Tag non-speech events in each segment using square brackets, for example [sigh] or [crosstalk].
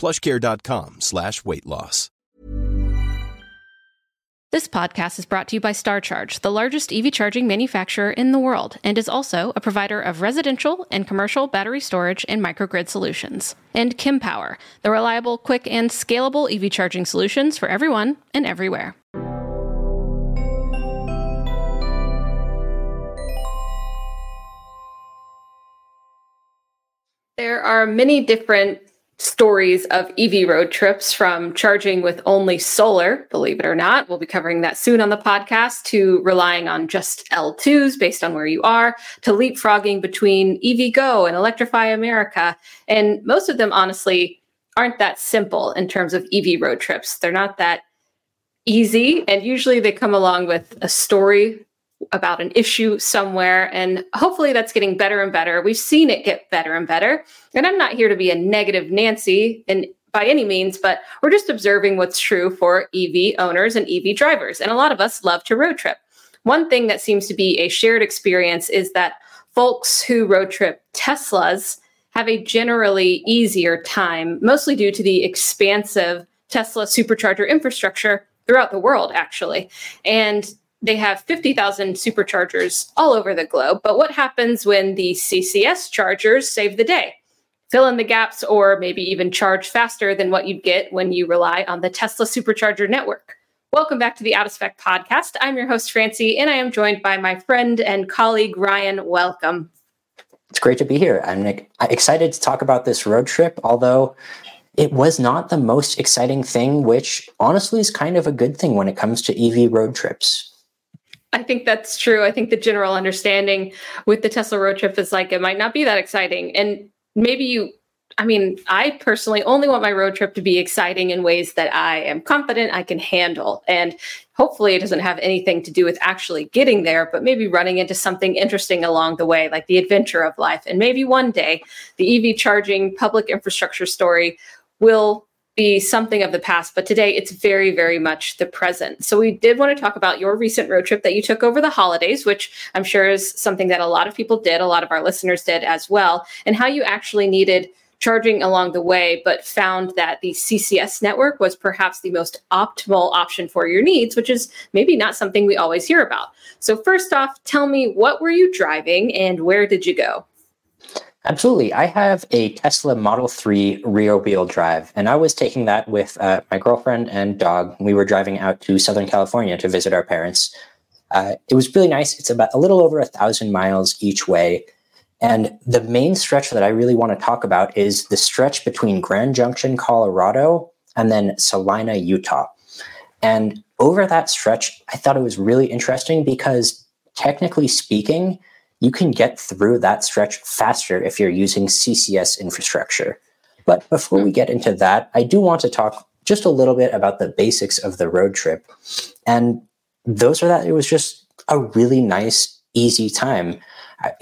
plushcare.com slash weight loss. This podcast is brought to you by StarCharge, the largest EV charging manufacturer in the world, and is also a provider of residential and commercial battery storage and microgrid solutions. And Kempower, the reliable, quick, and scalable EV charging solutions for everyone and everywhere. There are many different stories of EV road trips from charging with only solar, believe it or not. We'll be covering that soon on the podcast, to relying on just L2s based on where you are, to leapfrogging between EVgo and Electrify America. And most of them, honestly, aren't that simple in terms of EV road trips. They're not that easy. And usually they come along with a story about an issue somewhere. And hopefully that's getting better and better. We've seen it get better and better. And I'm not here to be a negative Nancy and by any means, but we're just observing what's true for EV owners and EV drivers. And a lot of us love to road trip. One thing that seems to be a shared experience is that folks who road trip Teslas have a generally easier time, mostly due to the expansive Tesla supercharger infrastructure throughout the world, actually. And they have 50,000 superchargers all over the globe. But what happens when the CCS chargers save the day? Fill in the gaps or maybe even charge faster than what you'd get when you rely on the Tesla supercharger network. Welcome back to the Out of Spec podcast. I'm your host, Francie, and I am joined by my friend and colleague, Ryan. Welcome. It's great to be here. I'm excited to talk about this road trip, although it was not the most exciting thing, which honestly is kind of a good thing when it comes to EV road trips. I think that's true. I think the general understanding with the Tesla road trip is like it might not be that exciting. And maybe you, I mean, I personally only want my road trip to be exciting in ways that I am confident I can handle. And hopefully it doesn't have anything to do with actually getting there, but maybe running into something interesting along the way, like the adventure of life. And maybe one day the EV charging public infrastructure story will be something of the past, but today it's very, very much the present. So we did want to talk about your recent road trip that you took over the holidays, which I'm sure is something that a lot of people did, a lot of our listeners did as well, and how you actually needed charging along the way, but found that the CCS network was perhaps the most optimal option for your needs, which is maybe not something we always hear about. So first off, tell me what were you driving and where did you go? Absolutely. I have a Tesla Model 3 rear wheel drive, and I was taking that with uh, my girlfriend and dog. We were driving out to Southern California to visit our parents. Uh, it was really nice. It's about a little over a thousand miles each way. And the main stretch that I really want to talk about is the stretch between Grand Junction, Colorado, and then Salina, Utah. And over that stretch, I thought it was really interesting because technically speaking, you can get through that stretch faster if you're using CCS infrastructure. But before we get into that, I do want to talk just a little bit about the basics of the road trip. And those are that it was just a really nice, easy time.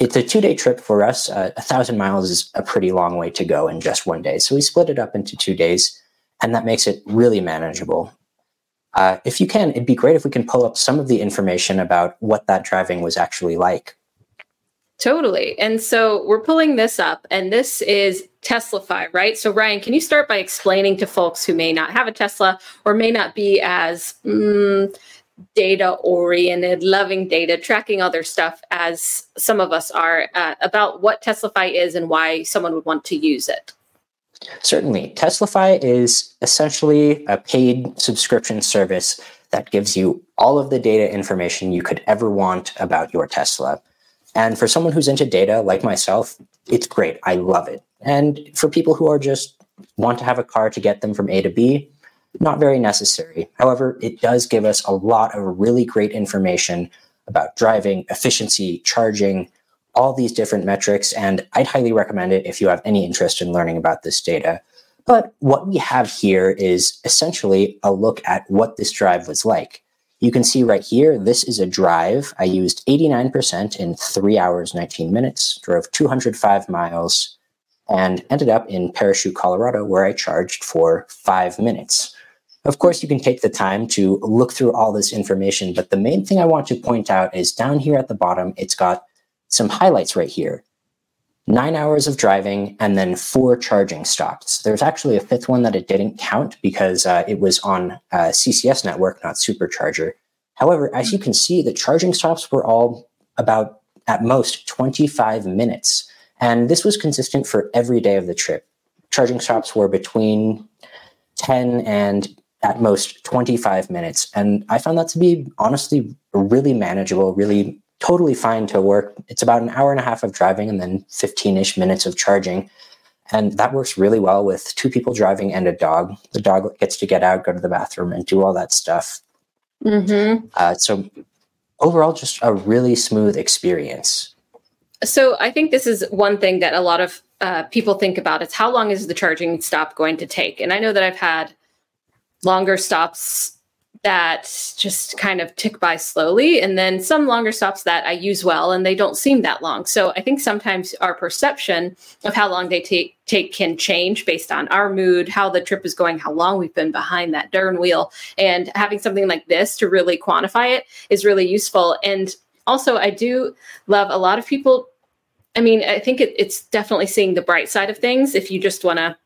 It's a two day trip for us. Uh, a thousand miles is a pretty long way to go in just one day. So we split it up into two days. and that makes it really manageable. Uh, if you can, it'd be great if we can pull up some of the information about what that driving was actually like. Totally. And so we're pulling this up, and this is TeslaFi, right? So, Ryan, can you start by explaining to folks who may not have a Tesla or may not be as mm, data oriented, loving data, tracking other stuff as some of us are, uh, about what TeslaFi is and why someone would want to use it? Certainly. TeslaFi is essentially a paid subscription service that gives you all of the data information you could ever want about your Tesla. And for someone who's into data like myself, it's great. I love it. And for people who are just want to have a car to get them from A to B, not very necessary. However, it does give us a lot of really great information about driving, efficiency, charging, all these different metrics. And I'd highly recommend it if you have any interest in learning about this data. But what we have here is essentially a look at what this drive was like. You can see right here, this is a drive. I used 89% in three hours, 19 minutes, drove 205 miles, and ended up in Parachute, Colorado, where I charged for five minutes. Of course, you can take the time to look through all this information, but the main thing I want to point out is down here at the bottom, it's got some highlights right here. Nine hours of driving and then four charging stops. There's actually a fifth one that it didn't count because uh, it was on uh, CCS network, not Supercharger. However, as you can see, the charging stops were all about at most 25 minutes. And this was consistent for every day of the trip. Charging stops were between 10 and at most 25 minutes. And I found that to be honestly really manageable, really totally fine to work. It's about an hour and a half of driving and then 15 ish minutes of charging. And that works really well with two people driving and a dog. The dog gets to get out, go to the bathroom, and do all that stuff. Mm-hmm. Uh, so, overall, just a really smooth experience. So, I think this is one thing that a lot of uh, people think about is how long is the charging stop going to take? And I know that I've had longer stops that just kind of tick by slowly. And then some longer stops that I use well and they don't seem that long. So I think sometimes our perception of how long they take take can change based on our mood, how the trip is going, how long we've been behind that darn wheel. And having something like this to really quantify it is really useful. And also I do love a lot of people I mean I think it, it's definitely seeing the bright side of things. If you just want to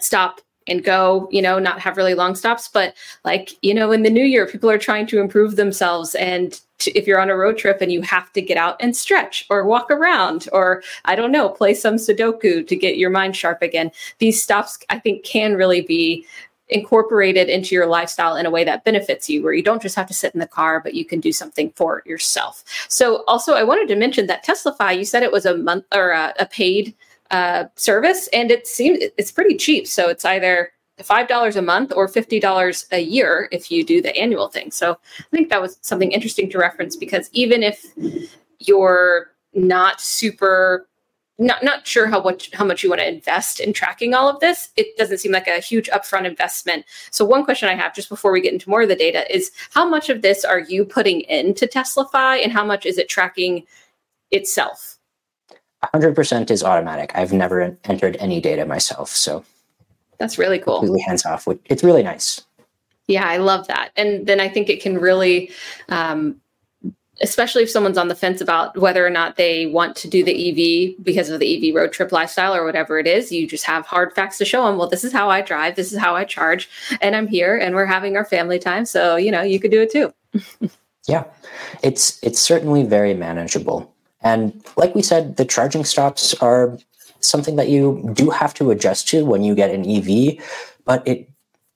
stop and go, you know, not have really long stops. But like, you know, in the new year, people are trying to improve themselves. And to, if you're on a road trip and you have to get out and stretch or walk around or, I don't know, play some Sudoku to get your mind sharp again, these stops, I think, can really be incorporated into your lifestyle in a way that benefits you where you don't just have to sit in the car but you can do something for yourself so also i wanted to mention that TeslaFi you said it was a month or a, a paid uh, service, and it seems it's pretty cheap. So it's either five dollars a month or fifty dollars a year if you do the annual thing. So I think that was something interesting to reference because even if you're not super not not sure how much how much you want to invest in tracking all of this it doesn't seem like a huge upfront investment so one question i have just before we get into more of the data is how much of this are you putting into TeslaFi and how much is it tracking itself 100% is automatic. I've never entered any data myself. So that's really cool. Completely hands off. It's really nice. Yeah, I love that. And then I think it can really, um, especially if someone's on the fence about whether or not they want to do the EV because of the EV road trip lifestyle or whatever it is, you just have hard facts to show them. Well, this is how I drive, this is how I charge, and I'm here and we're having our family time. So, you know, you could do it too. [laughs] yeah, it's it's certainly very manageable. And like we said, the charging stops are something that you do have to adjust to when you get an EV, but it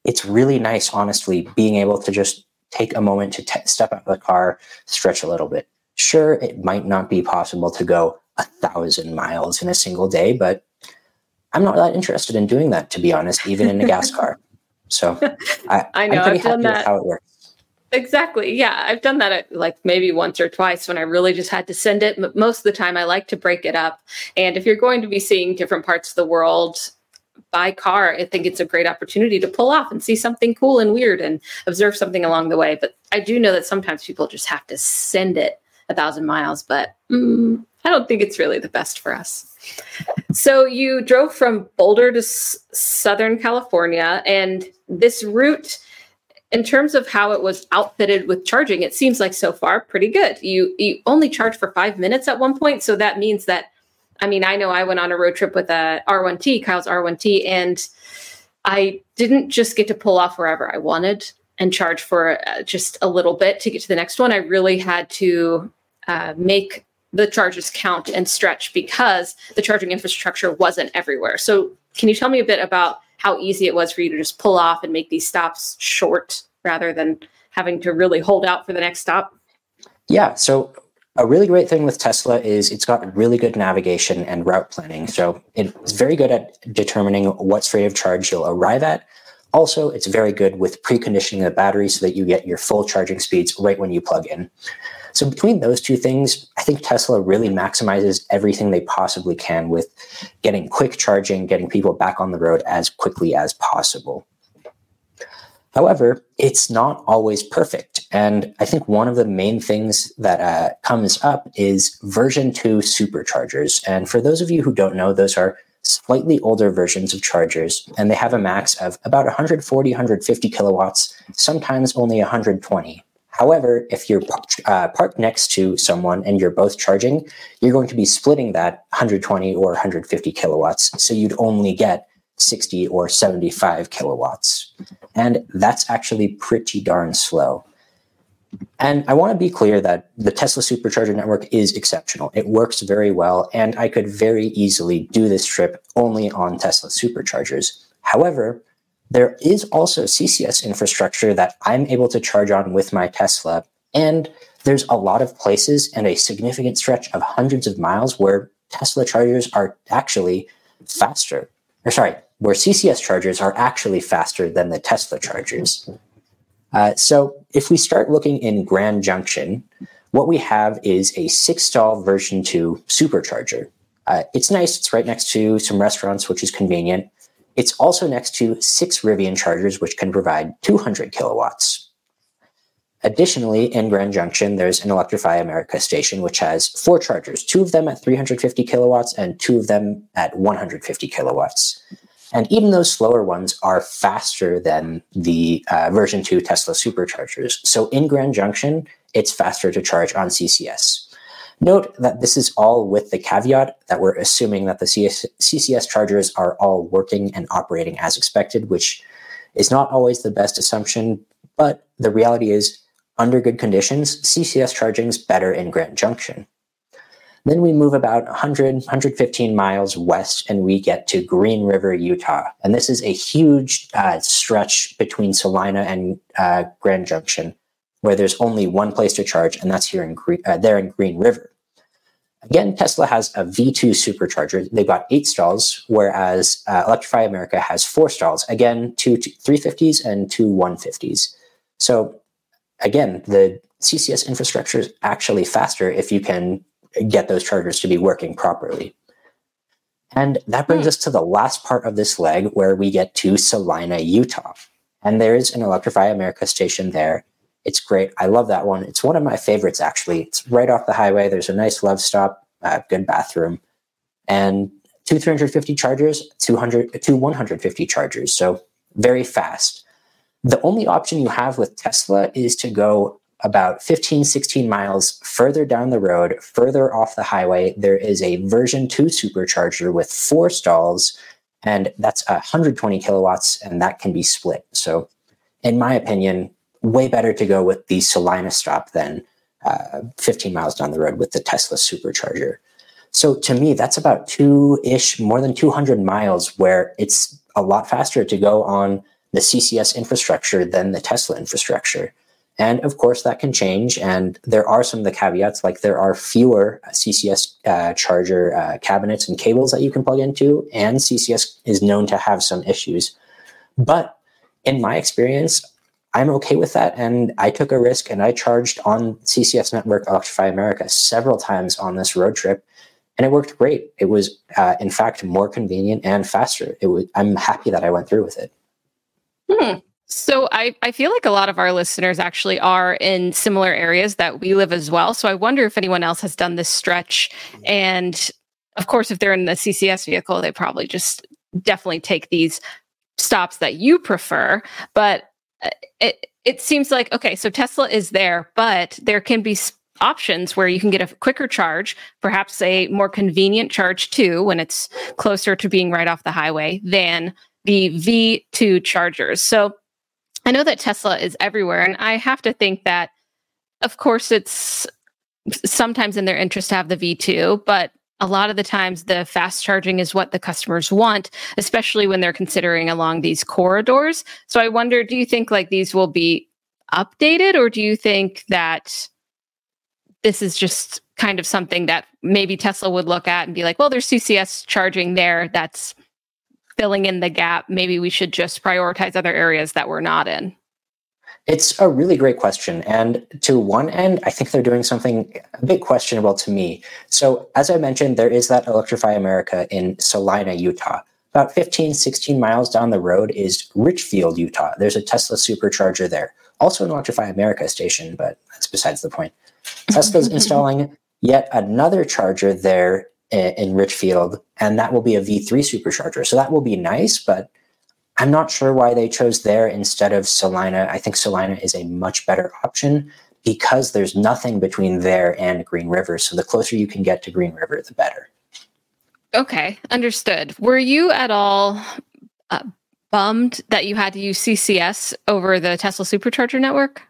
it's really nice, honestly, being able to just take a moment to t- step out of the car, stretch a little bit. Sure, it might not be possible to go a thousand miles in a single day, but I'm not that interested in doing that, to be honest, even in a gas [laughs] car. So [laughs] I, I know I've done that. how it works. Exactly. Yeah. I've done that at, like maybe once or twice when I really just had to send it. But most of the time, I like to break it up. And if you're going to be seeing different parts of the world by car, I think it's a great opportunity to pull off and see something cool and weird and observe something along the way. But I do know that sometimes people just have to send it a thousand miles. But mm, I don't think it's really the best for us. So you drove from Boulder to S- Southern California, and this route, in terms of how it was outfitted with charging, it seems like so far pretty good. You you only charge for five minutes at one point, so that means that. I mean, I know I went on a road trip with a R1T, Kyle's R1T, and I didn't just get to pull off wherever I wanted and charge for uh, just a little bit to get to the next one. I really had to uh, make the charges count and stretch because the charging infrastructure wasn't everywhere. So, can you tell me a bit about how easy it was for you to just pull off and make these stops short rather than having to really hold out for the next stop? Yeah. So, a really great thing with Tesla is it's got really good navigation and route planning. So, it's very good at determining what state of charge you'll arrive at. Also, it's very good with preconditioning the battery so that you get your full charging speeds right when you plug in. So between those two things, I think Tesla really maximizes everything they possibly can with getting quick charging, getting people back on the road as quickly as possible. However, it's not always perfect. And I think one of the main things that uh, comes up is version 2 superchargers. And for those of you who don't know, those are slightly older versions of chargers, and they have a max of about 140, 150 kilowatts, sometimes only 120. However, if you're uh, parked next to someone and you're both charging, you're going to be splitting that 120 or 150 kilowatts. So you'd only get 60 or 75 kilowatts. And that's actually pretty darn slow. And I want to be clear that the Tesla supercharger network is exceptional. It works very well, and I could very easily do this trip only on Tesla superchargers. However, there is also CCS infrastructure that I'm able to charge on with my Tesla. And there's a lot of places and a significant stretch of hundreds of miles where Tesla chargers are actually faster. Or sorry, where CCS chargers are actually faster than the Tesla chargers. Uh, so if we start looking in Grand Junction, what we have is a six stall version 2 supercharger. Uh, it's nice, it's right next to some restaurants, which is convenient. It's also next to six Rivian chargers, which can provide 200 kilowatts. Additionally, in Grand Junction, there's an Electrify America station, which has four chargers, two of them at 350 kilowatts and two of them at 150 kilowatts. And even those slower ones are faster than the uh, version 2 Tesla superchargers. So in Grand Junction, it's faster to charge on CCS. Note that this is all with the caveat that we're assuming that the CS- CCS chargers are all working and operating as expected, which is not always the best assumption, but the reality is, under good conditions, CCS charging is better in Grand Junction. Then we move about 100, 115 miles west and we get to Green River, Utah. And this is a huge uh, stretch between Salina and uh, Grand Junction where there's only one place to charge, and that's here in Green, uh, there in Green River. Again, Tesla has a V2 supercharger. They've got eight stalls, whereas uh, Electrify America has four stalls. Again, two 350s and two 150s. So, again, the CCS infrastructure is actually faster if you can get those chargers to be working properly. And that brings hmm. us to the last part of this leg where we get to Salina, Utah. And there's an Electrify America station there. It's great. I love that one. It's one of my favorites, actually. It's right off the highway. There's a nice love stop, uh, good bathroom, and two 350 chargers, 200, two 150 chargers. So very fast. The only option you have with Tesla is to go about 15, 16 miles further down the road, further off the highway. There is a version 2 supercharger with four stalls, and that's 120 kilowatts, and that can be split. So, in my opinion, way better to go with the Salina stop than uh, 15 miles down the road with the Tesla supercharger. So to me, that's about two ish, more than 200 miles where it's a lot faster to go on the CCS infrastructure than the Tesla infrastructure. And of course, that can change. And there are some of the caveats, like there are fewer CCS uh, charger uh, cabinets and cables that you can plug into, and CCS is known to have some issues. But in my experience, I'm okay with that. And I took a risk and I charged on CCS Network Electrify America several times on this road trip. And it worked great. It was, uh, in fact, more convenient and faster. It was, I'm happy that I went through with it. Hmm. So I, I feel like a lot of our listeners actually are in similar areas that we live as well. So I wonder if anyone else has done this stretch. And of course, if they're in the CCS vehicle, they probably just definitely take these stops that you prefer. But uh, it it seems like okay, so Tesla is there, but there can be options where you can get a quicker charge, perhaps a more convenient charge too when it's closer to being right off the highway than the V2 chargers. So I know that Tesla is everywhere, and I have to think that, of course, it's sometimes in their interest to have the V2, but a lot of the times the fast charging is what the customers want, especially when they're considering along these corridors. So I wonder, do you think like these will be updated, or do you think that this is just kind of something that maybe Tesla would look at and be like, well, there's CCS charging there that's filling in the gap. Maybe we should just prioritize other areas that we're not in? It's a really great question. And to one end, I think they're doing something a bit questionable to me. So, as I mentioned, there is that Electrify America in Salina, Utah. About 15, 16 miles down the road is Richfield, Utah. There's a Tesla supercharger there. Also an Electrify America station, but that's besides the point. [laughs] Tesla's installing yet another charger there in Richfield, and that will be a V3 supercharger. So that will be nice, but I'm not sure why they chose there instead of Salina. I think Salina is a much better option because there's nothing between there and Green River. So the closer you can get to Green River, the better. Okay, understood. Were you at all uh, bummed that you had to use CCS over the Tesla supercharger network?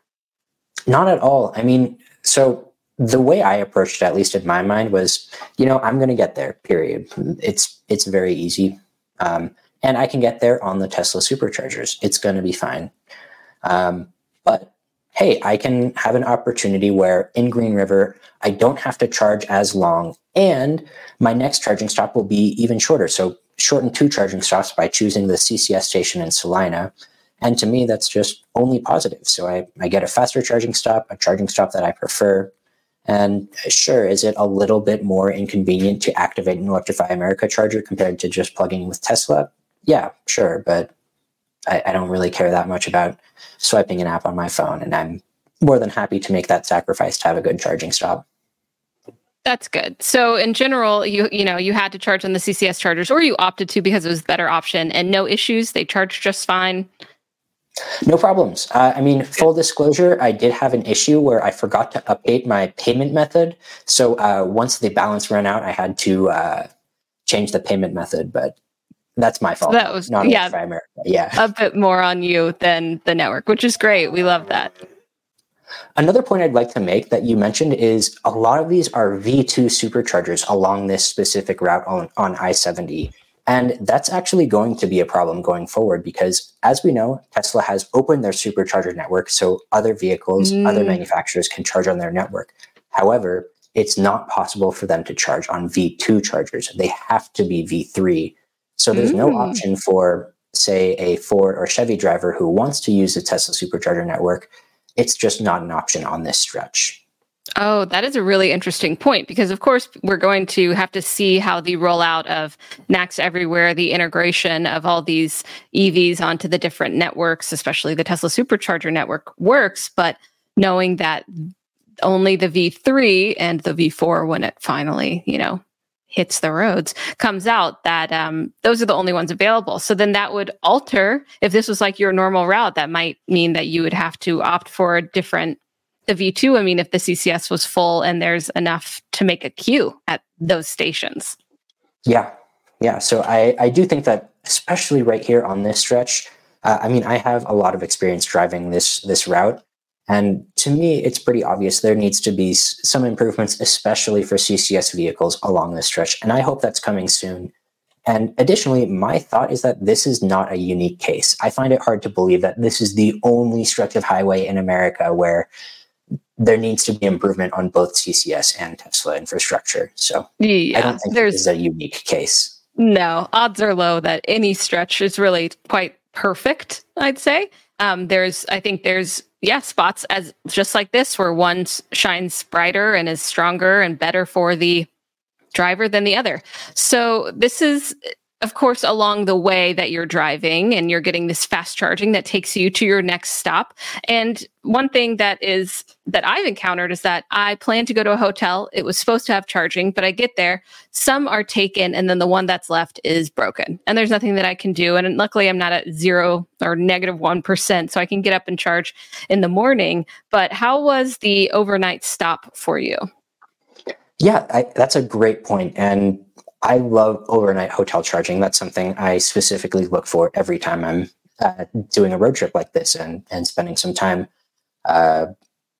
Not at all. I mean, so the way I approached it, at least in my mind, was, you know, I'm going to get there. Period. It's it's very easy, um, and I can get there on the Tesla superchargers. It's going to be fine. Um, but hey, I can have an opportunity where in Green River I don't have to charge as long, and my next charging stop will be even shorter. So shorten two charging stops by choosing the CCS station in Salina. And to me, that's just only positive. So I, I get a faster charging stop, a charging stop that I prefer, and sure, is it a little bit more inconvenient to activate an Electrify America charger compared to just plugging in with Tesla? Yeah, sure, but I, I, don't really care that much about swiping an app on my phone, and I'm more than happy to make that sacrifice to have a good charging stop. That's good. So in general, you you know you had to charge on the CCS chargers, or you opted to because it was a better option, and no issues. They charged just fine. No problems. Uh, I mean, full disclosure, I did have an issue where I forgot to update my payment method. So uh, once the balance ran out, I had to uh, change the payment method, but that's my fault. That was not yeah, America. Yeah, a bit more on you than the network, which is great. We love that. Another point I'd like to make that you mentioned is a lot of these are V2 superchargers along this specific route on, on I 70. And that's actually going to be a problem going forward because, as we know, Tesla has opened their supercharger network so other vehicles, mm. other manufacturers can charge on their network. However, it's not possible for them to charge on V2 chargers. They have to be V3. So there's mm. no option for, say, a Ford or Chevy driver who wants to use the Tesla supercharger network. It's just not an option on this stretch. Oh, that is a really interesting point because, of course, we're going to have to see how the rollout of NACS everywhere, the integration of all these EVs onto the different networks, especially the Tesla supercharger network, works. But knowing that only the V3 and the V4, when it finally, you know, hits the roads, comes out, that um, those are the only ones available. So then that would alter, if this was like your normal route, that might mean that you would have to opt for a different the V2, I mean, if the CCS was full and there's enough to make a queue at those stations. Yeah. Yeah. So I, I do think that, especially right here on this stretch, uh, I mean, I have a lot of experience driving this this route. And to me, it's pretty obvious there needs to be s- some improvements, especially for CCS vehicles along this stretch. And I hope that's coming soon. And additionally, my thought is that this is not a unique case. I find it hard to believe that this is the only stretch of highway in America where there needs to be improvement on both CCS and Tesla infrastructure. So yeah, I don't think there's this is a unique case. No, odds are low that any stretch is really quite perfect, I'd say. Um, there's, I think there's, yeah, spots as just like this where one shines brighter and is stronger and better for the driver than the other. So this is of course, along the way that you're driving and you're getting this fast charging that takes you to your next stop. And one thing that is that I've encountered is that I plan to go to a hotel. It was supposed to have charging, but I get there, some are taken, and then the one that's left is broken. And there's nothing that I can do. And luckily, I'm not at zero or negative 1, so I can get up and charge in the morning. But how was the overnight stop for you? Yeah, I, that's a great point. And I love overnight hotel charging. That's something I specifically look for every time I'm uh, doing a road trip like this and, and spending some time uh,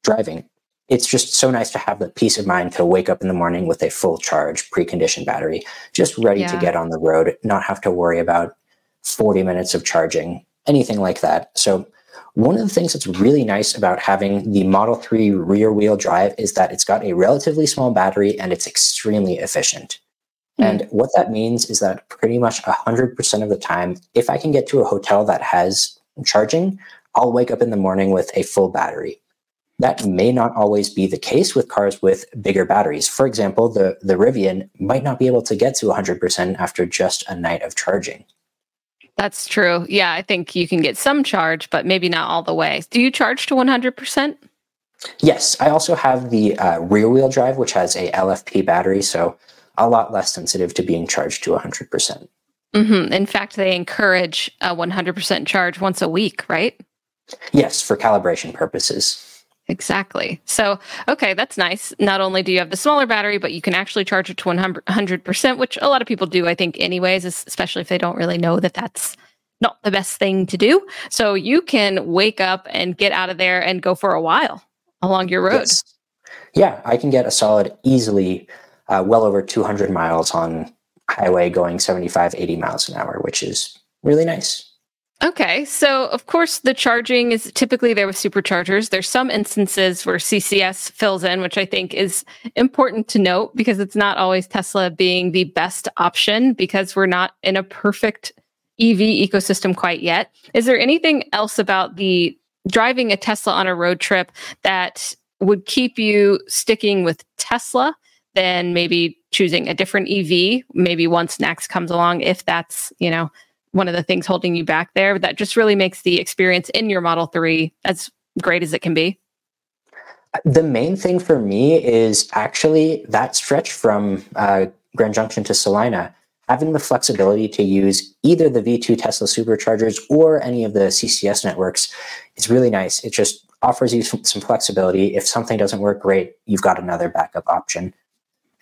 driving. It's just so nice to have the peace of mind to wake up in the morning with a full charge, preconditioned battery, just ready yeah. to get on the road, not have to worry about 40 minutes of charging, anything like that. So one of the things that's really nice about having the Model 3 rear wheel drive is that it's got a relatively small battery and it's extremely efficient. Mm-hmm. And what that means is that pretty much 100% of the time, if I can get to a hotel that has charging, I'll wake up in the morning with a full battery. That may not always be the case with cars with bigger batteries. For example, the, the Rivian might not be able to get to 100% after just a night of charging. That's true. Yeah, I think you can get some charge, but maybe not all the way. Do you charge to 100%? Yes, I also have the uh, rear wheel drive, which has a LFP battery, so a lot less sensitive to being charged to 100%. percent mm hmm In fact, they encourage a 100% charge once a week, right? Yes, for calibration purposes. Exactly. So, okay, that's nice. Not only do you have the smaller battery, but you can actually charge it to 100%, which a lot of people do, I think, anyways, especially if they don't really know that that's not the best thing to do. So, you can wake up and get out of there and go for a while along your road. Yes. Yeah, I can get a solid, easily uh, well over 200 miles on highway going 75, 80 miles an hour, which is really nice. Okay, so of course the charging is typically there with superchargers. There's some instances where CCS fills in, which I think is important to note because it's not always Tesla being the best option because we're not in a perfect EV ecosystem quite yet. Is there anything else about the driving a Tesla on a road trip that would keep you sticking with Tesla than maybe choosing a different EV, maybe once NACS comes along, if that's, you know, one of the things holding you back there that just really makes the experience in your Model 3 as great as it can be? The main thing for me is actually that stretch from uh, Grand Junction to Salina. Having the flexibility to use either the V2 Tesla superchargers or any of the CCS networks is really nice. It just offers you some flexibility. If something doesn't work great, you've got another backup option.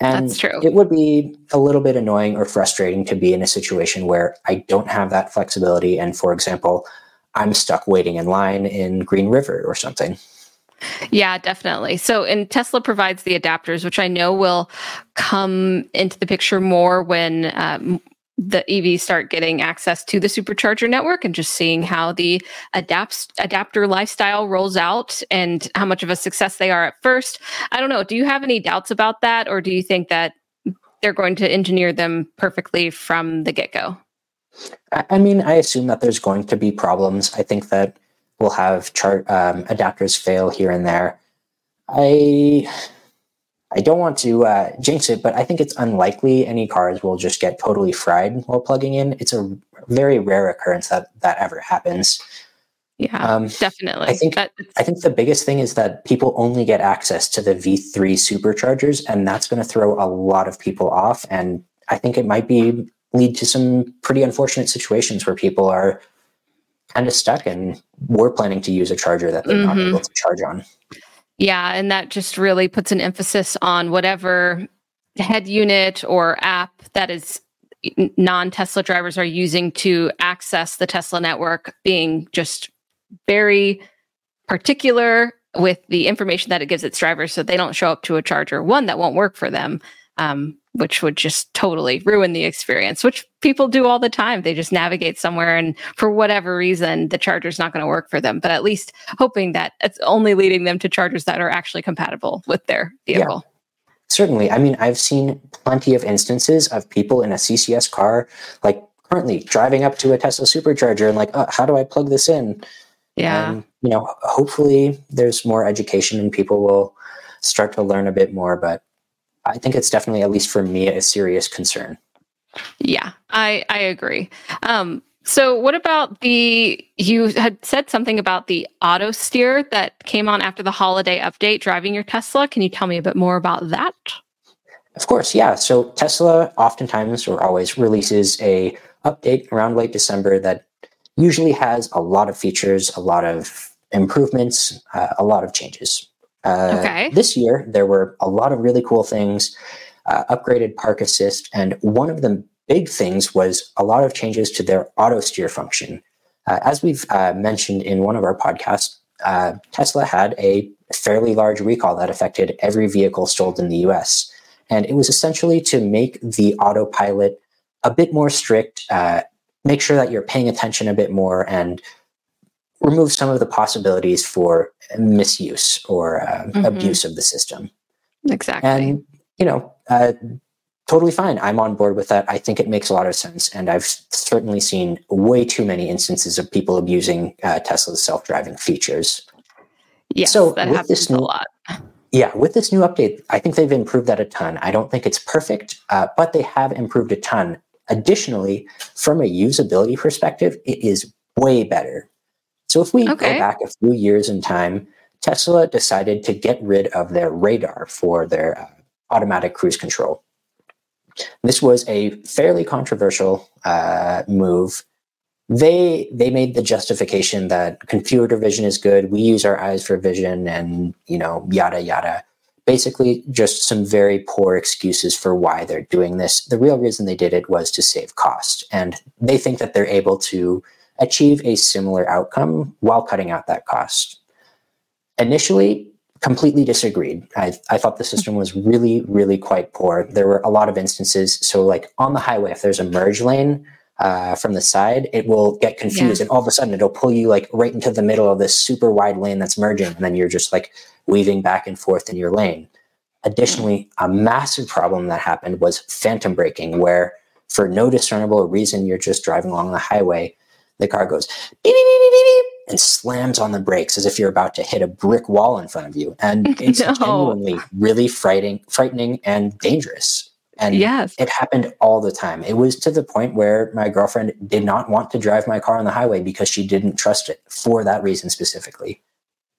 And That's true. It would be a little bit annoying or frustrating to be in a situation where I don't have that flexibility. And for example, I'm stuck waiting in line in Green River or something. Yeah, definitely. So, and Tesla provides the adapters, which I know will come into the picture more when um, the EVs start getting access to the supercharger network and just seeing how the adapts adapter lifestyle rolls out and how much of a success they are at first. I don't know. Do you have any doubts about that, or do you think that they're going to engineer them perfectly from the get go? I mean, I assume that there's going to be problems. I think that we'll have chart um, adapters fail here and there. I I don't want to uh, jinx it, but I think it's unlikely any cars will just get totally fried while plugging in. It's a very rare occurrence that that ever happens. Yeah, um, definitely. I think I think the biggest thing is that people only get access to the V3 superchargers, and that's going to throw a lot of people off. And I think it might be lead to some pretty unfortunate situations where people are kind of stuck and we're planning to use a charger that they're mm-hmm. not able to charge on. Yeah, and that just really puts an emphasis on whatever head unit or app that is non Tesla drivers are using to access the Tesla network being just very particular with the information that it gives its drivers so they don't show up to a charger one that won't work for them um, which would just totally ruin the experience, which people do all the time. They just navigate somewhere and for whatever reason, the charger's not going to work for them, but at least hoping that it's only leading them to chargers that are actually compatible with their vehicle. Yeah. Certainly. I mean, I've seen plenty of instances of people in a CCS car, like currently driving up to a Tesla supercharger and like, oh, how do I plug this in? Yeah. And, you know, hopefully there's more education and people will start to learn a bit more, but I think it's definitely, at least for me, a serious concern. Yeah, I I agree. Um, so what about the you had said something about the auto steer that came on after the holiday update driving your Tesla. Can you tell me a bit more about that? Of course, yeah. So Tesla oftentimes or always releases a update around late December that usually has a lot of features, a lot of improvements, uh, a lot of changes. Uh, okay. This year, there were a lot of really cool things, uh, upgraded park assist, and one of the big things was a lot of changes to their auto steer function. Uh, as we've uh, mentioned in one of our podcasts, uh, Tesla had a fairly large recall that affected every vehicle sold in the US. And it was essentially to make the autopilot a bit more strict, uh, make sure that you're paying attention a bit more, and remove some of the possibilities for misuse or uh, mm-hmm. abuse of the system. Exactly. And, you know, uh, totally fine. I'm on board with that. I think it makes a lot of sense. And I've certainly seen way too many instances of people abusing uh, Tesla's self driving features. Yeah, so that happens new, a lot. Yeah, with this new update, I think they've improved that a ton. I don't think it's perfect, uh, but they have improved a ton. Additionally, from a usability perspective, it is way better. So if we okay. go back a few years in time, Tesla decided to get rid of their radar for their uh, automatic cruise control. This was a fairly controversial uh, move. They they made the justification that computer vision is good. We use our eyes for vision, and you know, yada yada. Basically, just some very poor excuses for why they're doing this. The real reason they did it was to save cost, and they think that they're able to achieve a similar outcome while cutting out that cost. Initially, completely disagreed. I, I thought the system was really, really quite poor. There were a lot of instances. So, like on the highway, if there's a merge lane uh, from the side, it will get confused, yeah. and all of a sudden, it'll pull you like right into the middle of this super wide lane that's merging, and then you're just like weaving back and forth in your lane. Additionally, a massive problem that happened was phantom braking, where for no discernible reason, you're just driving along the highway, the car goes beep, beep, beep, beep, beep, and slams on the brakes as if you're about to hit a brick wall in front of you. And [laughs] it's no. genuinely really frightening, frightening and dangerous. And yes. it happened all the time. It was to the point where my girlfriend did not want to drive my car on the highway because she didn't trust it for that reason specifically.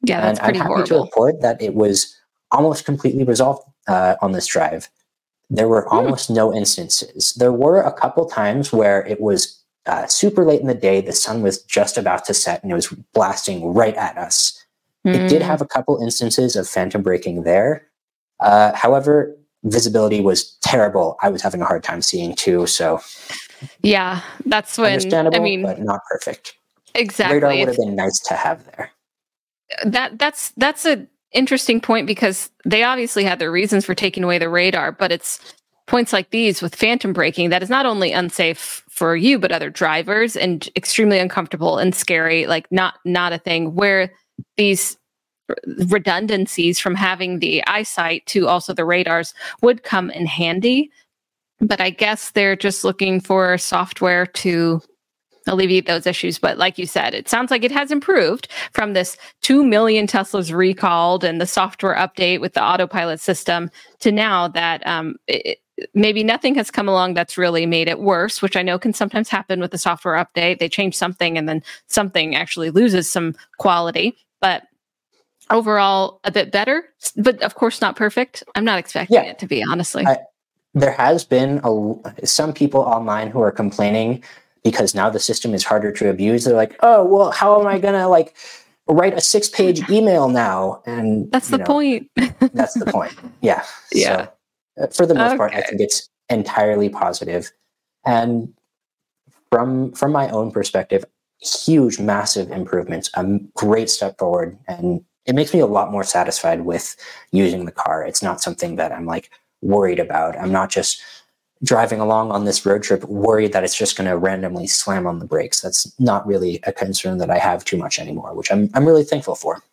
Yeah, that's and pretty I'm happy horrible. to report that it was almost completely resolved uh, on this drive. There were hmm. almost no instances. There were a couple times where it was uh, super late in the day. The sun was just about to set and it was blasting right at us. Mm. It did hmm. have a couple instances of phantom braking there. Uh, however, visibility was terrible. I was having a hard time seeing too. So, yeah, that's when understandable, I mean, but not perfect. Exactly, radar would have been nice to have there. That that's that's a interesting point because they obviously had their reasons for taking away the radar, but it's points like these with phantom braking that is not only unsafe for you but other drivers and extremely uncomfortable and scary like not not a thing where these redundancies from having the eyesight to also the radars would come in handy but i guess they're just looking for software to alleviate those issues. But like you said, it sounds like it has improved from this 2 million Teslas recalled and the software update with the autopilot system to now that um, it, maybe nothing has come along that's really made it worse, which I know can sometimes happen with the software update. They change something and then something actually loses some quality. But overall, a bit better, but of course not perfect. I'm not expecting yeah. it to be, honestly. I, there has been a, some people online who are complaining because now the system is harder to abuse. They're like, oh, well, how am I going to like write a six page [laughs] email now? And that's the know, point. that's the [laughs] point. Yeah. Yeah. So, Uh, for the most okay. part, I think it's entirely positive. And from from my own perspective, huge, massive improvements, a great step forward, and it makes me a lot more satisfied with using the car. It's not something that I'm like worried about. I'm not just driving along on this road trip worried that it's just going to randomly slam on the brakes. That's not really a concern that I have too much anymore, which I'm I'm really thankful for.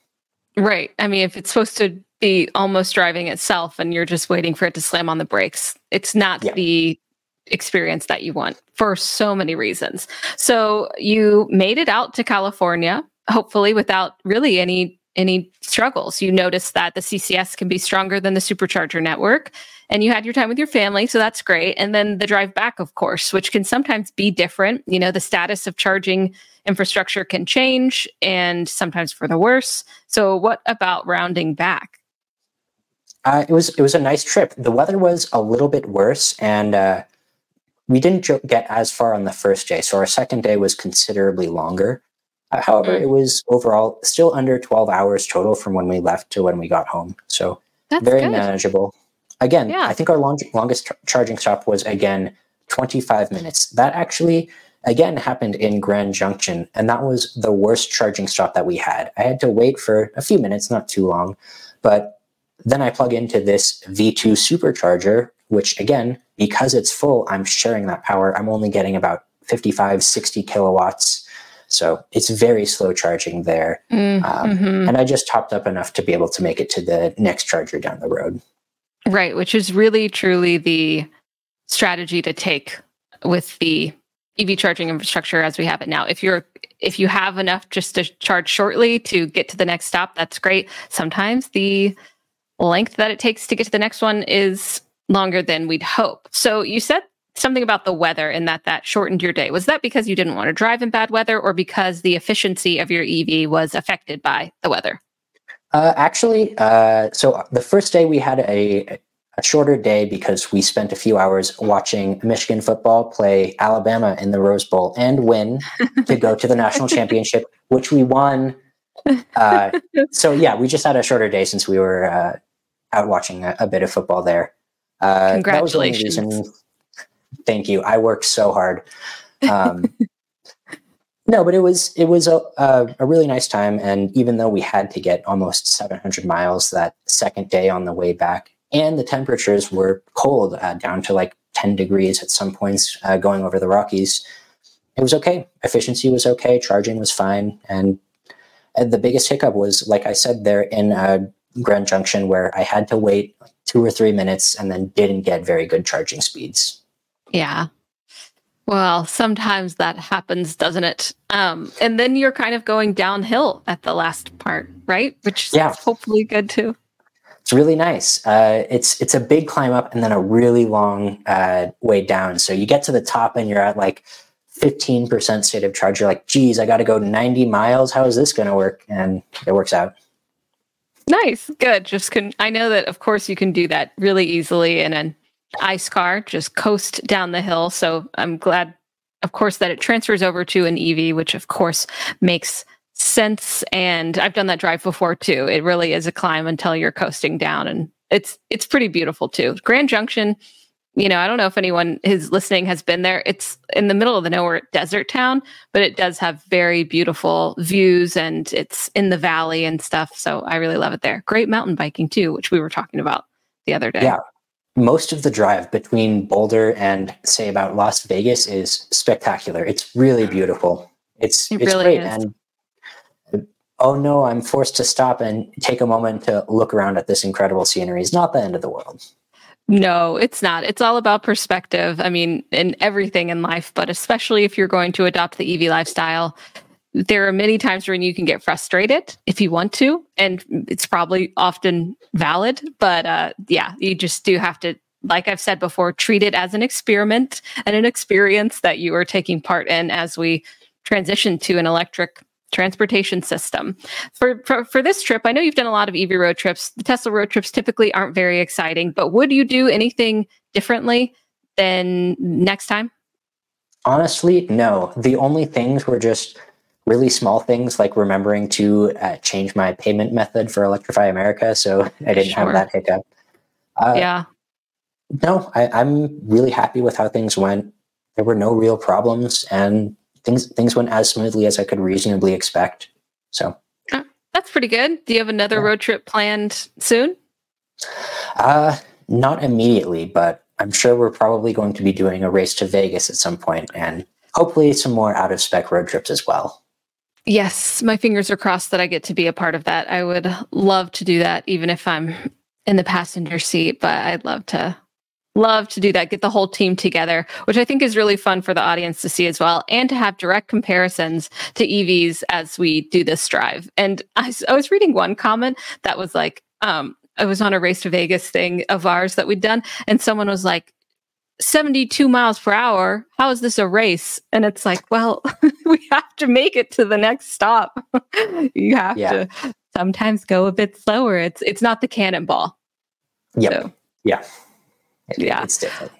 Right. I mean, if it's supposed to be almost driving itself and you're just waiting for it to slam on the brakes, it's not yeah. the experience that you want for so many reasons. So you made it out to California, hopefully without really any any struggles. You noticed that the CCS can be stronger than the supercharger network, and you had your time with your family, so that's great. And then the drive back, of course, which can sometimes be different. You know, the status of charging infrastructure can change, and sometimes for the worse. So, what about rounding back? Uh, it was it was a nice trip. The weather was a little bit worse, and uh, we didn't get as far on the first day. So our second day was considerably longer. Uh, however, mm. it was overall still under 12 hours total from when we left to when we got home. So That's very good. manageable. Again, yeah. I think our long, longest tr- charging stop was again 25 minutes. That actually again happened in Grand Junction, and that was the worst charging stop that we had. I had to wait for a few minutes, not too long, but then I plug into this V2 supercharger, which again, because it's full, I'm sharing that power. I'm only getting about 55, 60 kilowatts so it's very slow charging there. Mm, um, mm-hmm. And I just topped up enough to be able to make it to the next charger down the road. Right, which is really truly the strategy to take with the EV charging infrastructure as we have it now. If you're if you have enough just to charge shortly to get to the next stop, that's great. Sometimes the length that it takes to get to the next one is longer than we'd hope. So you said something about the weather and that that shortened your day. Was that because you didn't want to drive in bad weather or because the efficiency of your EV was affected by the weather? Uh, actually, uh, so the first day we had a, a shorter day because we spent a few hours watching Michigan football play Alabama in the Rose Bowl and win [laughs] to go to the national championship, which we won. Uh, [laughs] so yeah, we just had a shorter day since we were uh, out watching a, a, bit of football there. Uh, Congratulations. That was the reason thank you. I worked so hard. [laughs] Um, no, but it was it was a, a, a really nice time, and even though we had to get almost 700 miles that second day on the way back, and the temperatures were cold uh, down to like 10 degrees at some points uh, going over the Rockies, it was okay. Efficiency was okay. Charging was fine, and, and the biggest hiccup was, like I said, there in uh, Grand Junction, where I had to wait like two or three minutes and then didn't get very good charging speeds. Yeah. Well, sometimes that happens, doesn't it? Um, and then you're kind of going downhill at the last part, right? Which is yeah. hopefully good too. It's really nice. Uh, it's it's a big climb up and then a really long uh, way down. So you get to the top and you're at like 15% state of charge. You're like, geez, I got to go 90 miles. How is this going to work? And it works out. Nice, good. Just can I know that of course you can do that really easily in an ice car, just coast down the hill. So I'm glad, of course, that it transfers over to an EV, which of course makes sense. And I've done that drive before too. It really is a climb until you're coasting down, and it's it's pretty beautiful too. Grand Junction. You know, I don't know if anyone who's listening has been there. It's in the middle of the nowhere desert town, but it does have very beautiful views and it's in the valley and stuff. So I really love it there. Great mountain biking too, which we were talking about the other day. Yeah most of the drive between Boulder and say about Las Vegas is spectacular. It's really mm-hmm. beautiful. It's it it's really great. Is. And oh no, I'm forced to stop and take a moment to look around at this incredible scenery. It's not the end of the world. No, it's not. It's all about perspective. I mean, in everything in life, but especially if you're going to adopt the EV lifestyle, there are many times when you can get frustrated if you want to, and it's probably often valid. But uh, yeah, you just do have to, like I've said before, treat it as an experiment and an experience that you are taking part in as we transition to an electric transportation system. For, for, for this trip, I know you've done a lot of EV road trips. The Tesla road trips typically aren't very exciting, but would you do anything differently than next time? Honestly, no. The only things were just really small things like remembering to uh, change my payment method for Electrify America, so [laughs] I didn't sure. have that hiccup. Uh, yeah. No, I, I'm really happy with how things went. There were no real problems, and things things went as smoothly as I could reasonably expect. So uh, that's pretty good. Do you have another yeah. road trip planned soon? Uh, not immediately, but I'm sure we're probably going to be doing a race to Vegas at some point, and hopefully some more out of spec road trips as well. Yes, my fingers are crossed that I get to be a part of that. I would love to do that, even if I'm in the passenger seat, but I'd love to love to do that get the whole team together which i think is really fun for the audience to see as well and to have direct comparisons to evs as we do this drive and i, I was reading one comment that was like um, I was on a race to Vegas thing of ours that we'd done, and someone was like, 72 miles per hour. How is this a race? And it's like, well, [laughs] we have to make it to the next stop. [laughs] you have yeah. to sometimes go a bit slower. It's it's not the cannonball. Yep. So, yeah. It, yeah. It's different.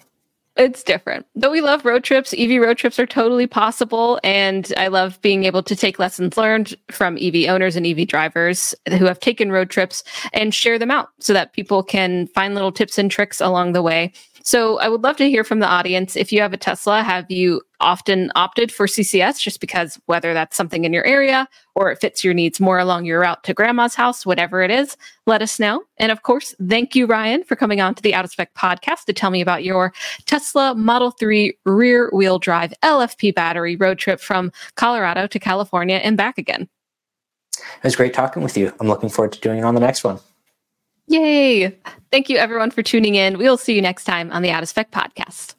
It's different. But we love road trips. EV road trips are totally possible. And I love being able to take lessons learned from EV owners and EV drivers who have taken road trips and share them out so that people can find little tips and tricks along the way so I would love to hear from the audience. If you have a Tesla, have you often opted for CCS just because whether that's something in your area or it fits your needs more along your route to grandma's house, whatever it is, let us know. And of course, thank you, Ryan, for coming on to the Out of Spec podcast to tell me about your Tesla Model 3 rear wheel drive LFP battery road trip from Colorado to California and back again. It was great talking with you. I'm looking forward to doing it on the next one. Yay. Thank you, everyone, for tuning in. We'll see you next time on the Out of Spec podcast.